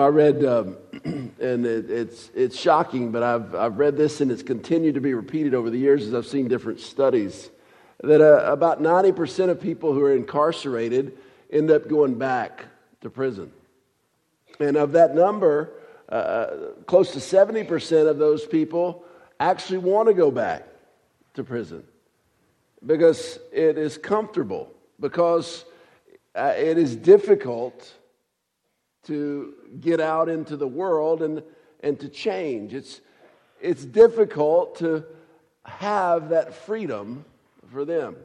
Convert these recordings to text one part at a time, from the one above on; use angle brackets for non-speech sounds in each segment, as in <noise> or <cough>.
I read, um, <clears throat> and it, it's, it's shocking, but I've, I've read this and it's continued to be repeated over the years as I've seen different studies, that uh, about 90% of people who are incarcerated end up going back to prison. And of that number, uh, uh close to 70% of those people actually want to go back to prison because it is comfortable, because uh, it is difficult to get out into the world and, and to change. It's, it's difficult to have that freedom for them.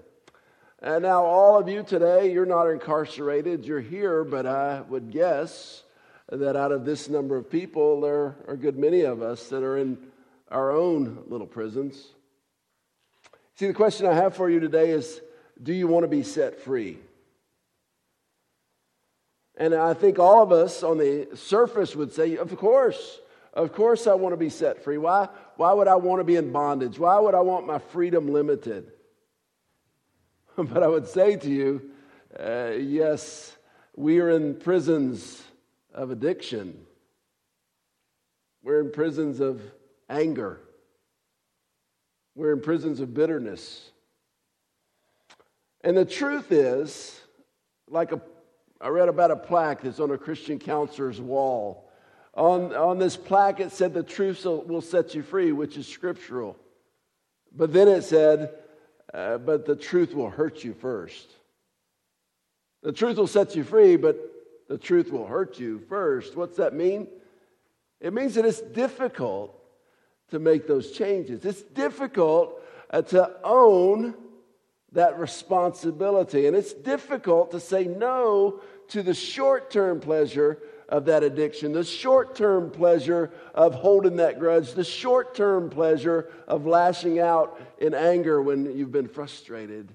And now, all of you today, you're not incarcerated, you're here, but I would guess that out of this number of people, there are a good many of us that are in our own little prisons. See, the question I have for you today is do you want to be set free? And I think all of us on the surface would say, Of course, of course I want to be set free. Why, why would I want to be in bondage? Why would I want my freedom limited? <laughs> but I would say to you, uh, yes, we are in prisons of addiction. We're in prisons of anger. We're in prisons of bitterness. And the truth is, like a I read about a plaque that's on a Christian counselor's wall. On, on this plaque, it said, The truth will set you free, which is scriptural. But then it said, uh, But the truth will hurt you first. The truth will set you free, but the truth will hurt you first. What's that mean? It means that it's difficult to make those changes. It's difficult uh, to own that responsibility. And it's difficult to say no to the short term pleasure of that addiction, the short term pleasure of holding that grudge, the short term pleasure of lashing out in anger when you've been frustrated.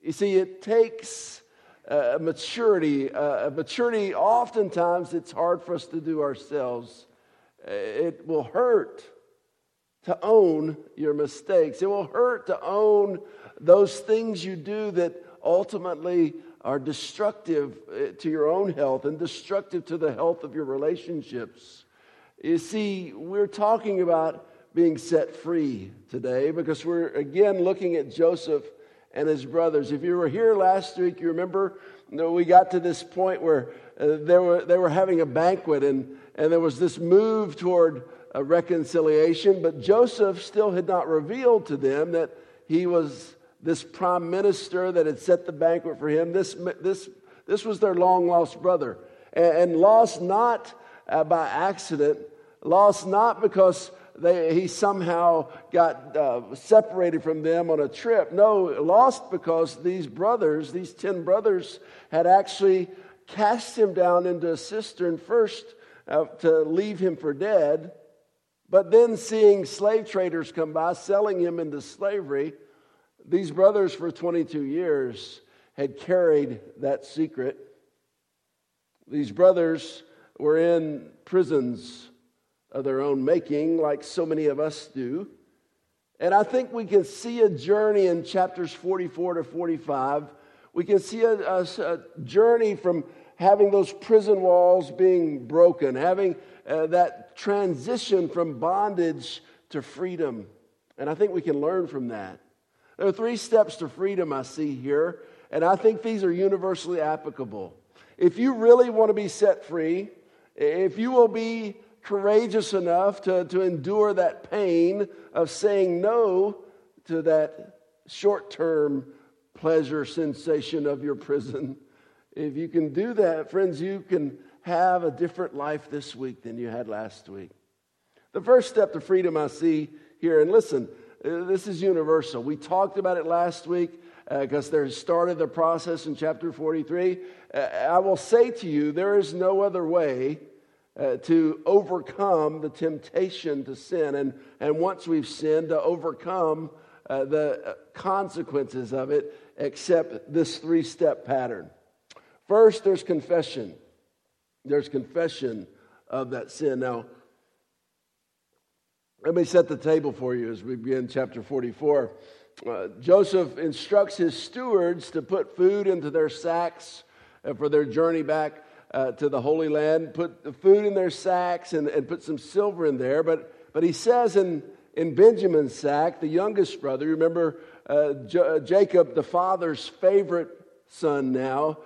You see, it takes a maturity. A maturity, oftentimes, it's hard for us to do ourselves. It will hurt to own your mistakes, it will hurt to own those things you do that ultimately are destructive eh, to your own health and destructive to the health of your relationships. You see, we're talking about being set free today because we're again looking at Joseph and his brothers. If you were here last week, you remember we got to this point where uh, they, were, they were having a banquet and, and there was this move toward a reconciliation, but Joseph still had not revealed to them that he was this prime minister that had set the banquet for him. This, this, this was their long lost brother. And, and lost not uh, by accident, lost not because they, he somehow got uh, separated from them on a trip. No, lost because these brothers, these 10 brothers, had actually cast him down into a cistern first uh, to leave him for dead. But then, seeing slave traders come by, selling him into slavery, these brothers, for 22 years, had carried that secret. These brothers were in prisons of their own making, like so many of us do. And I think we can see a journey in chapters 44 to 45. We can see a, a, a journey from having those prison walls being broken, having uh, that transition from bondage to freedom. And I think we can learn from that. There are three steps to freedom I see here, and I think these are universally applicable. If you really want to be set free, if you will be courageous enough to, to endure that pain of saying no to that short term pleasure sensation of your prison, if you can do that, friends, you can have a different life this week than you had last week. The first step to freedom I see here, and listen, uh, this is universal. We talked about it last week because uh, there started the process in chapter 43. Uh, I will say to you, there is no other way uh, to overcome the temptation to sin. And, and once we've sinned, to overcome uh, the uh, consequences of it, except this three step pattern. First, there's confession. There's confession of that sin. Now, let me set the table for you as we begin chapter 44. Uh, Joseph instructs his stewards to put food into their sacks uh, for their journey back uh, to the Holy Land, put the food in their sacks, and, and put some silver in there. But, but he says in, in Benjamin's sack, the youngest brother, remember uh, J- uh, Jacob, the father's favorite son now,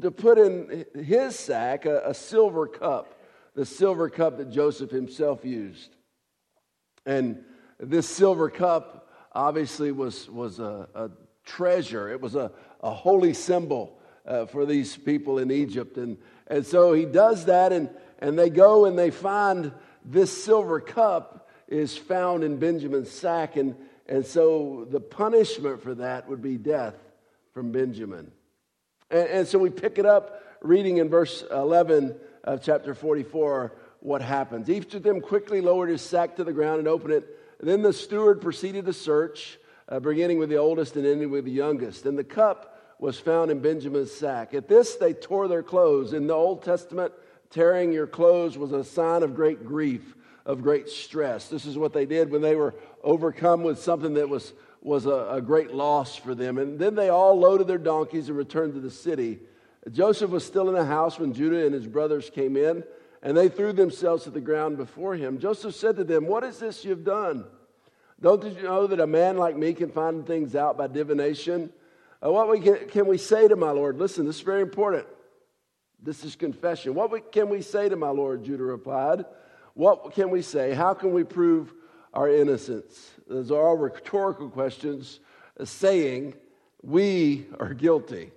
to put in his sack a, a silver cup, the silver cup that Joseph himself used. And this silver cup obviously was, was a, a treasure, it was a, a holy symbol uh, for these people in Egypt. And, and so he does that, and, and they go and they find this silver cup is found in Benjamin's sack. And, and so the punishment for that would be death from Benjamin. And, and so we pick it up reading in verse 11 of chapter 44 what happens. Each of them quickly lowered his sack to the ground and opened it. then the steward proceeded to search, uh, beginning with the oldest and ending with the youngest. And the cup was found in Benjamin's sack. At this, they tore their clothes. In the Old Testament, tearing your clothes was a sign of great grief, of great stress. This is what they did when they were overcome with something that was, was a, a great loss for them. And then they all loaded their donkeys and returned to the city. Joseph was still in the house when Judah and his brothers came in, and they threw themselves to the ground before him. Joseph said to them, What is this you've done? Don't you know that a man like me can find things out by divination? Uh, what we can, can, we say to my Lord? Listen, this is very important. This is confession. What we, can we say to my Lord? Judah replied. What can we say? How can we prove our innocence? Those are all rhetorical questions uh, saying we are guilty.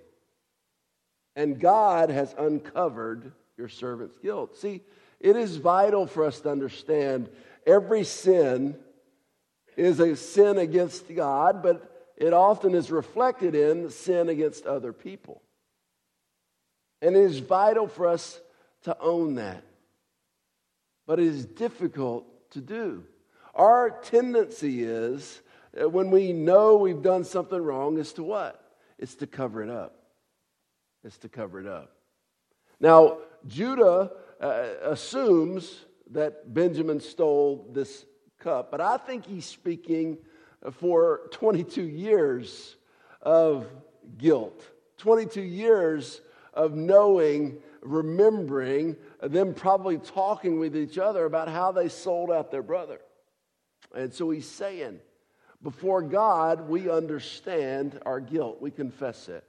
And God has uncovered your servant's guilt. See, it is vital for us to understand every sin is a sin against God, but it often is reflected in sin against other people. And it is vital for us to own that. But it is difficult to do. Our tendency is, when we know we've done something wrong, is to what? It's to cover it up. It's to cover it up. Now, Judah uh, assumes that Benjamin stole this cup, but I think he's speaking for 22 years of guilt, 22 years of knowing, remembering, them probably talking with each other about how they sold out their brother. And so he's saying, before God, we understand our guilt, we confess it.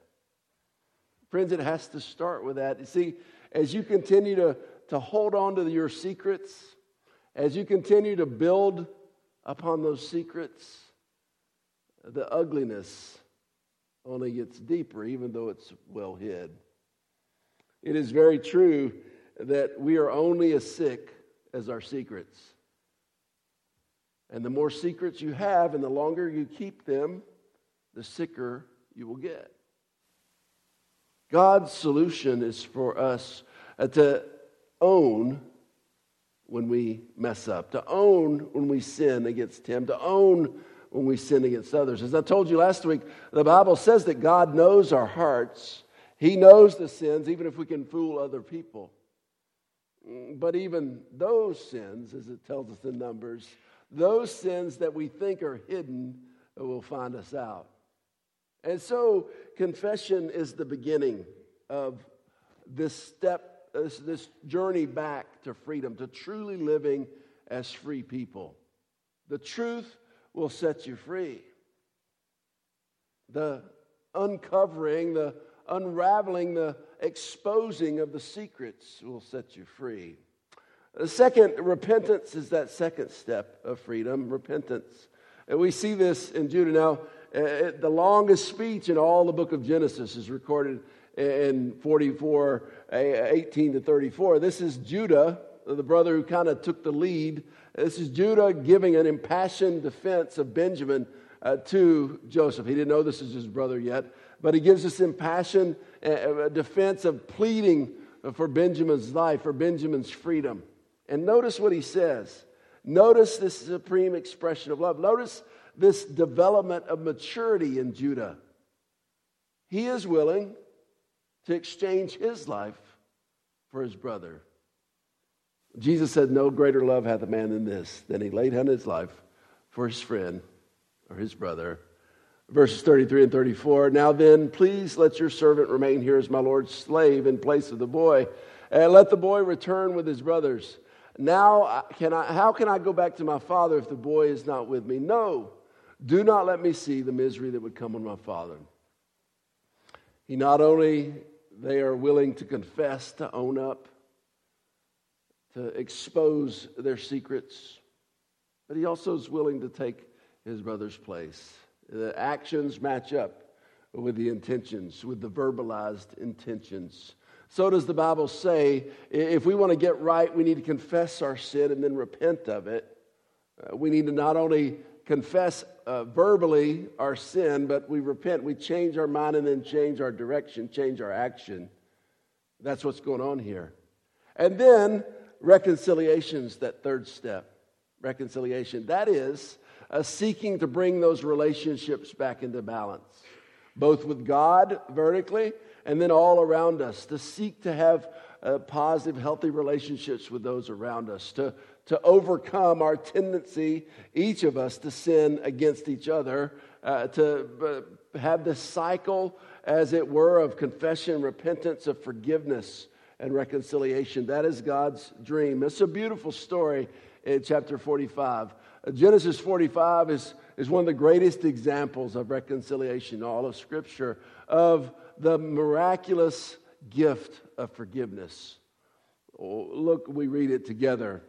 Friends, it has to start with that. You see, as you continue to, to hold on to your secrets, as you continue to build upon those secrets, the ugliness only gets deeper, even though it's well hid. It is very true that we are only as sick as our secrets. And the more secrets you have and the longer you keep them, the sicker you will get. God's solution is for us uh, to own when we mess up, to own when we sin against Him, to own when we sin against others. As I told you last week, the Bible says that God knows our hearts. He knows the sins, even if we can fool other people. But even those sins, as it tells us in Numbers, those sins that we think are hidden uh, will find us out. And so, confession is the beginning of this step, uh, this, this journey back to freedom, to truly living as free people. The truth will set you free. The uncovering, the unraveling, the exposing of the secrets will set you free. The second, repentance is that second step of freedom, repentance. And we see this in Judah. Now, uh, the longest speech in all the book of Genesis is recorded in 44, 18 to 34. This is Judah, the brother who kind of took the lead this is Judah giving an impassioned defense of Benjamin uh, to Joseph. He didn't know this is his brother yet, but he gives this impassioned uh, a defense of pleading for Benjamin's life, for Benjamin's freedom. And notice what he says. Notice this supreme expression of love. Notice this development of maturity in Judah. He is willing to exchange his life for his brother. Jesus said, No greater love hath a man than this, than he laid down his life for his friend or his brother. Verses 33 and 34. Now then, please let your servant remain here as my Lord's slave in place of the boy. And let the boy return with his brothers. Now, can I, how can I go back to my father if the boy is not with me? No, do not let me see the misery that would come on my father. He not only, they are willing to confess, to own up, to expose their secrets, but he also is willing to take his brother's place. The actions match up with the intentions, with the verbalized intentions. So does the Bible say if we want to get right, we need to confess our sin and then repent of it. Uh, we need to not only confess uh, verbally our sin, but we repent. We change our mind and then change our direction, change our action. That's what's going on here. And then reconciliation is that third step. Reconciliation. That is uh, seeking to bring those relationships back into balance, both with God vertically and then all around us, to seek to have uh, positive, healthy relationships with those around us, to, to overcome our tendency, each of us, to sin against each other, uh, to uh, have this cycle, as it were, of confession, repentance, of forgiveness, and reconciliation. That is God's dream. It's a beautiful story in chapter 45. Uh, Genesis 45 is, is one of the greatest examples of reconciliation in all of Scripture, of the miraculous gift of forgiveness. Oh, look, we read it together.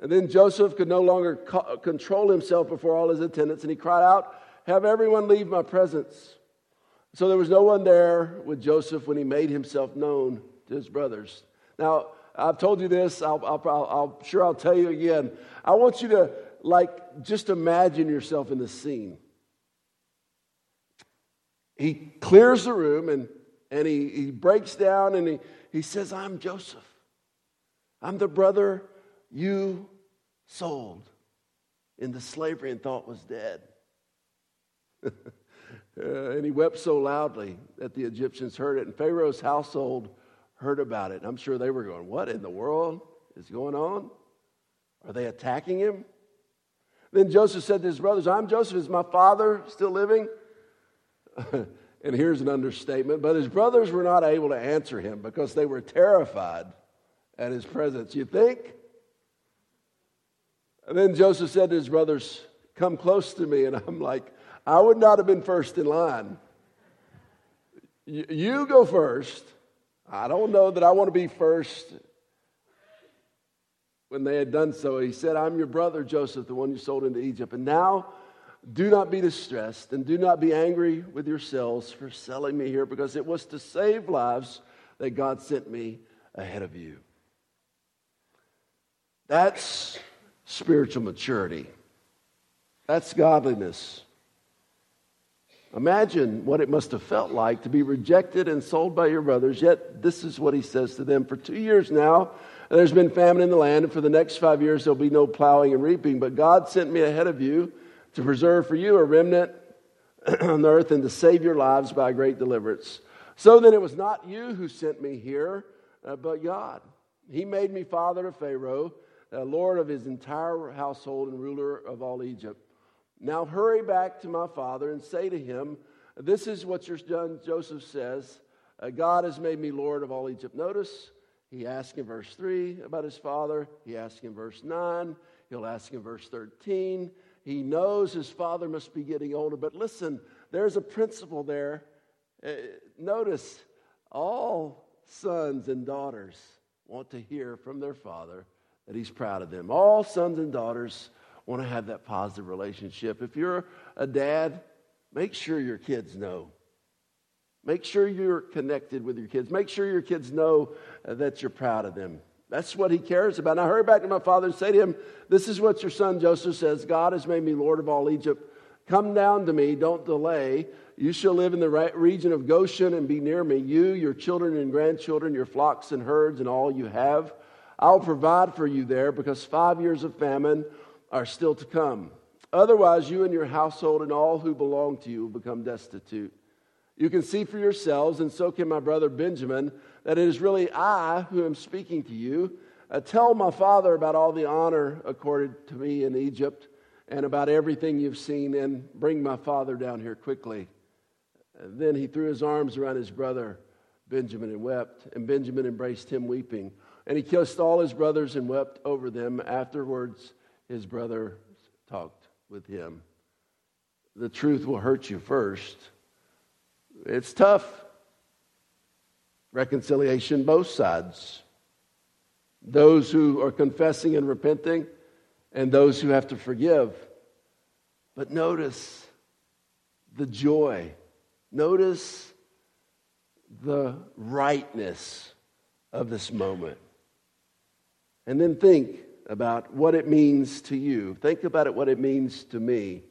And then Joseph could no longer co- control himself before all his attendants, and he cried out, Have everyone leave my presence. So there was no one there with Joseph when he made himself known to his brothers. Now, I've told you this, I'll, I'll, I'll, sure I'll tell you again. I want you to, like, just imagine yourself in the scene. He clears the room and, and he, he breaks down and he, he says, I'm Joseph. I'm the brother you sold into slavery and thought was dead. <laughs> uh, and he wept so loudly that the Egyptians heard it. And Pharaoh's household heard about it. I'm sure they were going, What in the world is going on? Are they attacking him? Then Joseph said to his brothers, I'm Joseph. Is my father still living? <laughs> and here's an understatement. But his brothers were not able to answer him because they were terrified at his presence. You think? And then Joseph said to his brothers, Come close to me. And I'm like, I would not have been first in line. You go first. I don't know that I want to be first. When they had done so, he said, I'm your brother Joseph, the one you sold into Egypt. And now do not be distressed and do not be angry with yourselves for selling me here, because it was to save lives that God sent me ahead of you. That's spiritual maturity. That's godliness. Imagine what it must have felt like to be rejected and sold by your brothers, yet this is what he says to them. For two years now, there's been famine in the land, and for the next five years, there'll be no plowing and reaping. But God sent me ahead of you to preserve for you a remnant <clears throat> on the earth and to save your lives by a great deliverance. So then, it was not you who sent me here, uh, but God. He made me father of Pharaoh, uh, Lord of his entire household, and ruler of all Egypt. Now hurry back to my father and say to him, This is what your son Joseph says uh, God has made me Lord of all Egypt. Notice he asked in verse 3 about his father, he asked in verse 9, he'll ask in verse 13. He knows his father must be getting older, but listen, there's a principle there. Uh, notice all sons and daughters want to hear from their father that he's proud of them. All sons and daughters want to have that positive relationship. If you're a dad, make sure your kids know. Make sure you're connected with your kids. Make sure your kids know that you're proud of them. That's what he cares about. And I hurry back to my father and say to him, This is what your son Joseph says God has made me Lord of all Egypt. Come down to me, don't delay. You shall live in the region of Goshen and be near me, you, your children and grandchildren, your flocks and herds, and all you have. I'll provide for you there because five years of famine are still to come. Otherwise, you and your household and all who belong to you will become destitute. You can see for yourselves, and so can my brother Benjamin, that it is really I who am speaking to you. Uh, tell my father about all the honor accorded to me in Egypt and about everything you've seen, and bring my father down here quickly. And then he threw his arms around his brother Benjamin and wept, and Benjamin embraced him weeping. And he kissed all his brothers and wept over them. Afterwards, his brother talked with him. The truth will hurt you first. It's tough. Reconciliation, both sides. Those who are confessing and repenting, and those who have to forgive. But notice the joy. Notice the rightness of this moment. And then think about what it means to you. Think about it, what it means to me.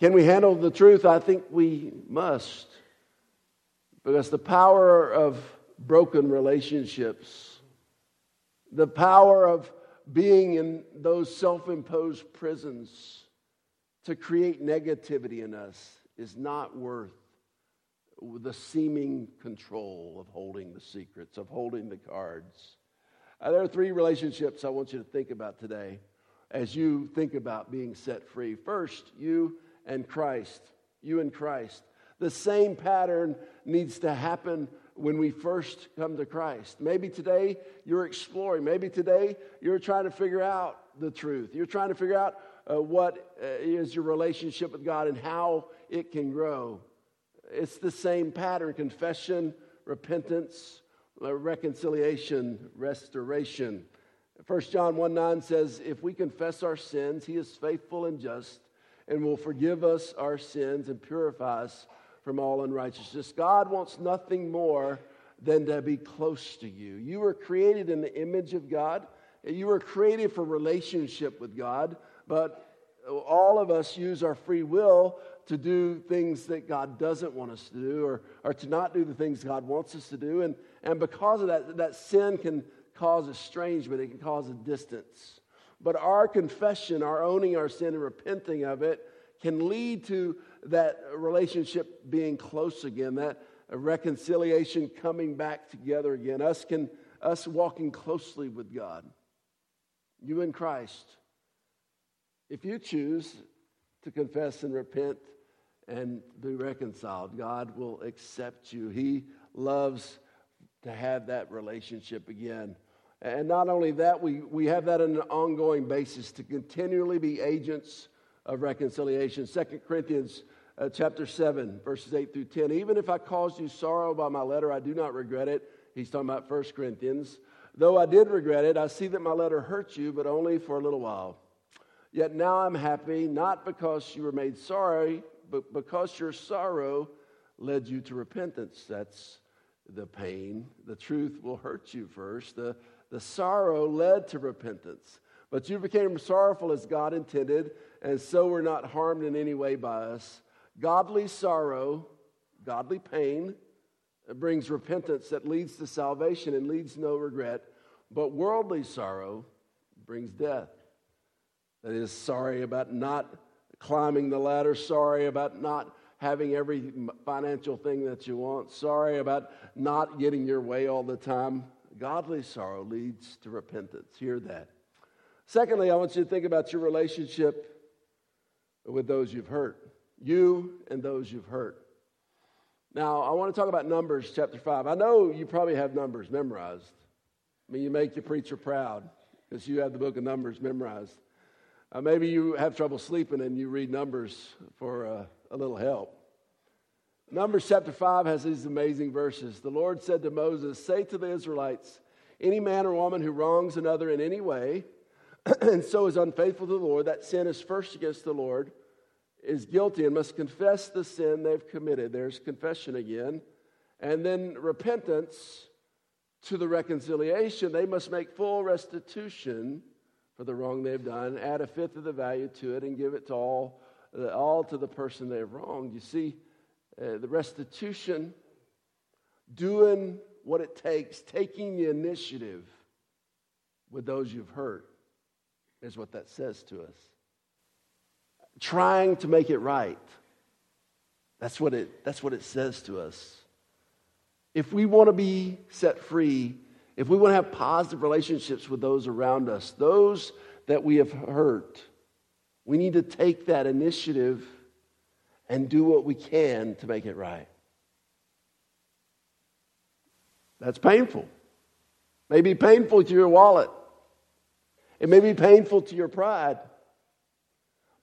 Can we handle the truth? I think we must. Because the power of broken relationships, the power of being in those self imposed prisons to create negativity in us is not worth the seeming control of holding the secrets, of holding the cards. Uh, there are three relationships I want you to think about today as you think about being set free. First, you and Christ. You and Christ. The same pattern needs to happen when we first come to Christ. Maybe today you're exploring. Maybe today you're trying to figure out the truth. You're trying to figure out uh, what uh, is your relationship with God and how it can grow. It's the same pattern confession, repentance, Uh, reconciliation, restoration. 1 John 1 9 says, If we confess our sins, he is faithful and just and will forgive us our sins and purify us from all unrighteousness. God wants nothing more than to be close to you. You were created in the image of God. You were created for relationship with God, but all of us use our free will to do things that God doesn't want us to do or, or to not do the things God wants us to do. And, and because of that, that sin can cause estrangement, it can cause a distance. But our confession, our owning our sin and repenting of it, can lead to that relationship being close again, that reconciliation coming back together again, us, can, us walking closely with God. You in Christ. If you choose to confess and repent and be reconciled, God will accept you. He loves to have that relationship again. And not only that, we, we have that on an ongoing basis to continually be agents of reconciliation. 2 Corinthians uh, chapter 7, verses 8 through 10. Even if I caused you sorrow by my letter, I do not regret it. He's talking about 1 Corinthians. Though I did regret it, I see that my letter hurt you, but only for a little while. Yet now I'm happy, not because you were made sorry, but because your sorrow led you to repentance. That's the pain. The truth will hurt you first. The, the sorrow led to repentance. But you became sorrowful as God intended, and so were not harmed in any way by us. Godly sorrow, godly pain, brings repentance that leads to salvation and leads no regret. But worldly sorrow brings death. That is, sorry about not climbing the ladder, sorry about not having every financial thing that you want, sorry about not getting your way all the time. Godly sorrow leads to repentance. Hear that. Secondly, I want you to think about your relationship with those you've hurt. You and those you've hurt. Now, I want to talk about Numbers chapter 5. I know you probably have Numbers memorized. I mean, you make your preacher proud because you have the book of Numbers memorized. Uh, maybe you have trouble sleeping and you read Numbers for uh, a little help. Numbers chapter 5 has these amazing verses. The Lord said to Moses, Say to the Israelites, any man or woman who wrongs another in any way <clears throat> and so is unfaithful to the Lord, that sin is first against the Lord, is guilty and must confess the sin they've committed. There's confession again. And then repentance to the reconciliation. They must make full restitution for the wrong they've done, add a fifth of the value to it, and give it to all, all to the person they've wronged. You see, uh, the restitution, doing what it takes, taking the initiative with those you've hurt, is what that says to us. Trying to make it right. That's what it, that's what it says to us. If we want to be set free, if we want to have positive relationships with those around us, those that we have hurt, we need to take that initiative and do what we can to make it right. That's painful. may be painful to your wallet. It may be painful to your pride,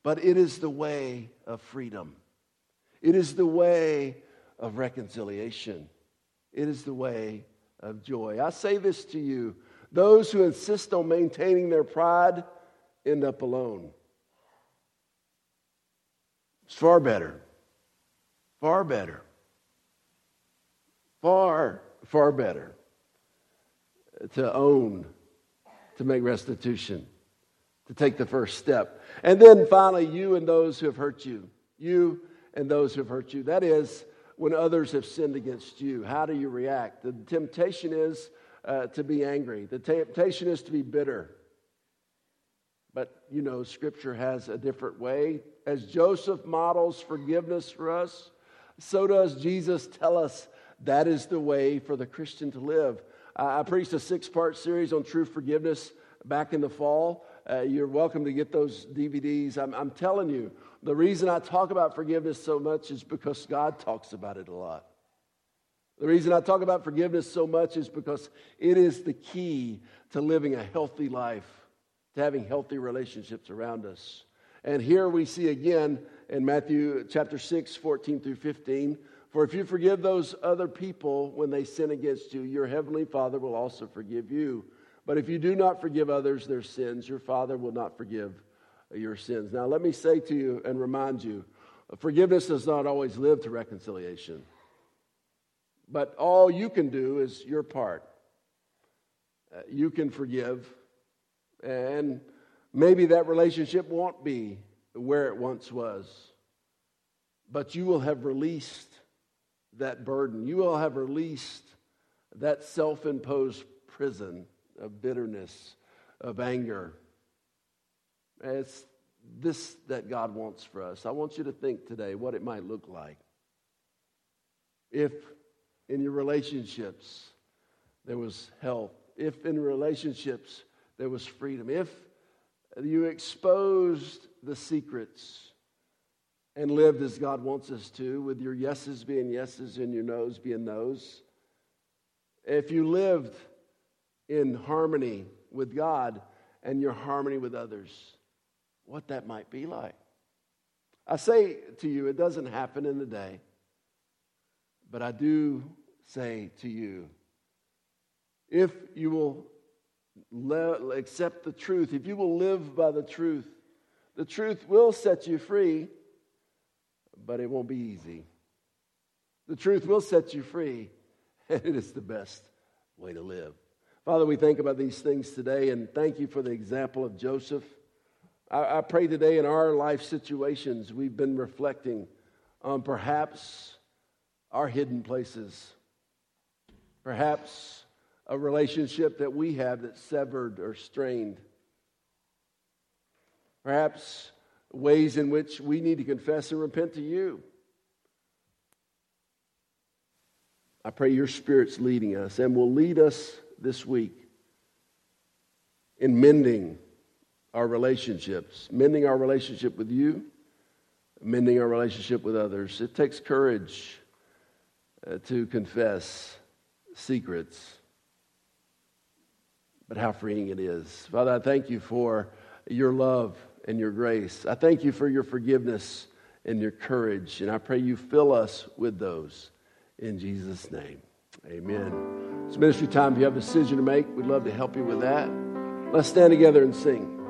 but it is the way of freedom. It is the way of reconciliation. It is the way of joy. I say this to you those who insist on maintaining their pride end up alone. It's far better, far better, far, far better to own, to make restitution, to take the first step. And then finally, you and those who have hurt you. You and those who have hurt you. That is, when others have sinned against you, how do you react? The temptation is uh, to be angry, the temptation is to be bitter. But you know, Scripture has a different way. As Joseph models forgiveness for us, so does Jesus tell us that is the way for the Christian to live. I preached a six part series on true forgiveness back in the fall. Uh, you're welcome to get those DVDs. I'm, I'm telling you, the reason I talk about forgiveness so much is because God talks about it a lot. The reason I talk about forgiveness so much is because it is the key to living a healthy life, to having healthy relationships around us. And here we see again in Matthew chapter 6, 14 through 15 For if you forgive those other people when they sin against you, your heavenly Father will also forgive you. But if you do not forgive others their sins, your Father will not forgive your sins. Now, let me say to you and remind you forgiveness does not always live to reconciliation. But all you can do is your part. Uh, you can forgive, and maybe that relationship won't be where it once was. But you will have released that burden. You will have released that self imposed prison of bitterness, of anger. It's this that God wants for us. I want you to think today what it might look like. If in your relationships there was health, if in relationships there was freedom, if you exposed the secrets and lived as God wants us to, with your yeses being yeses and your noes being noes, if you lived in harmony with God and your harmony with others, what that might be like. I say to you, it doesn't happen in a day, but I do say to you, if you will le- accept the truth, if you will live by the truth, the truth will set you free, but it won't be easy. The truth will set you free, <laughs> and it is the best way to live. Father, we think about these things today and thank you for the example of Joseph. I, I pray today in our life situations, we've been reflecting on perhaps our hidden places, perhaps a relationship that we have that's severed or strained, perhaps ways in which we need to confess and repent to you. I pray your Spirit's leading us and will lead us this week in mending our relationships, mending our relationship with you, mending our relationship with others. It takes courage uh, to confess secrets, but how freeing it is. Father, I thank you for your love and your grace. I thank you for your forgiveness and your courage, and I pray you fill us with those in Jesus' name. Amen. It's ministry time. If you have a decision to make, we'd love to help you with that. Let's stand together and sing.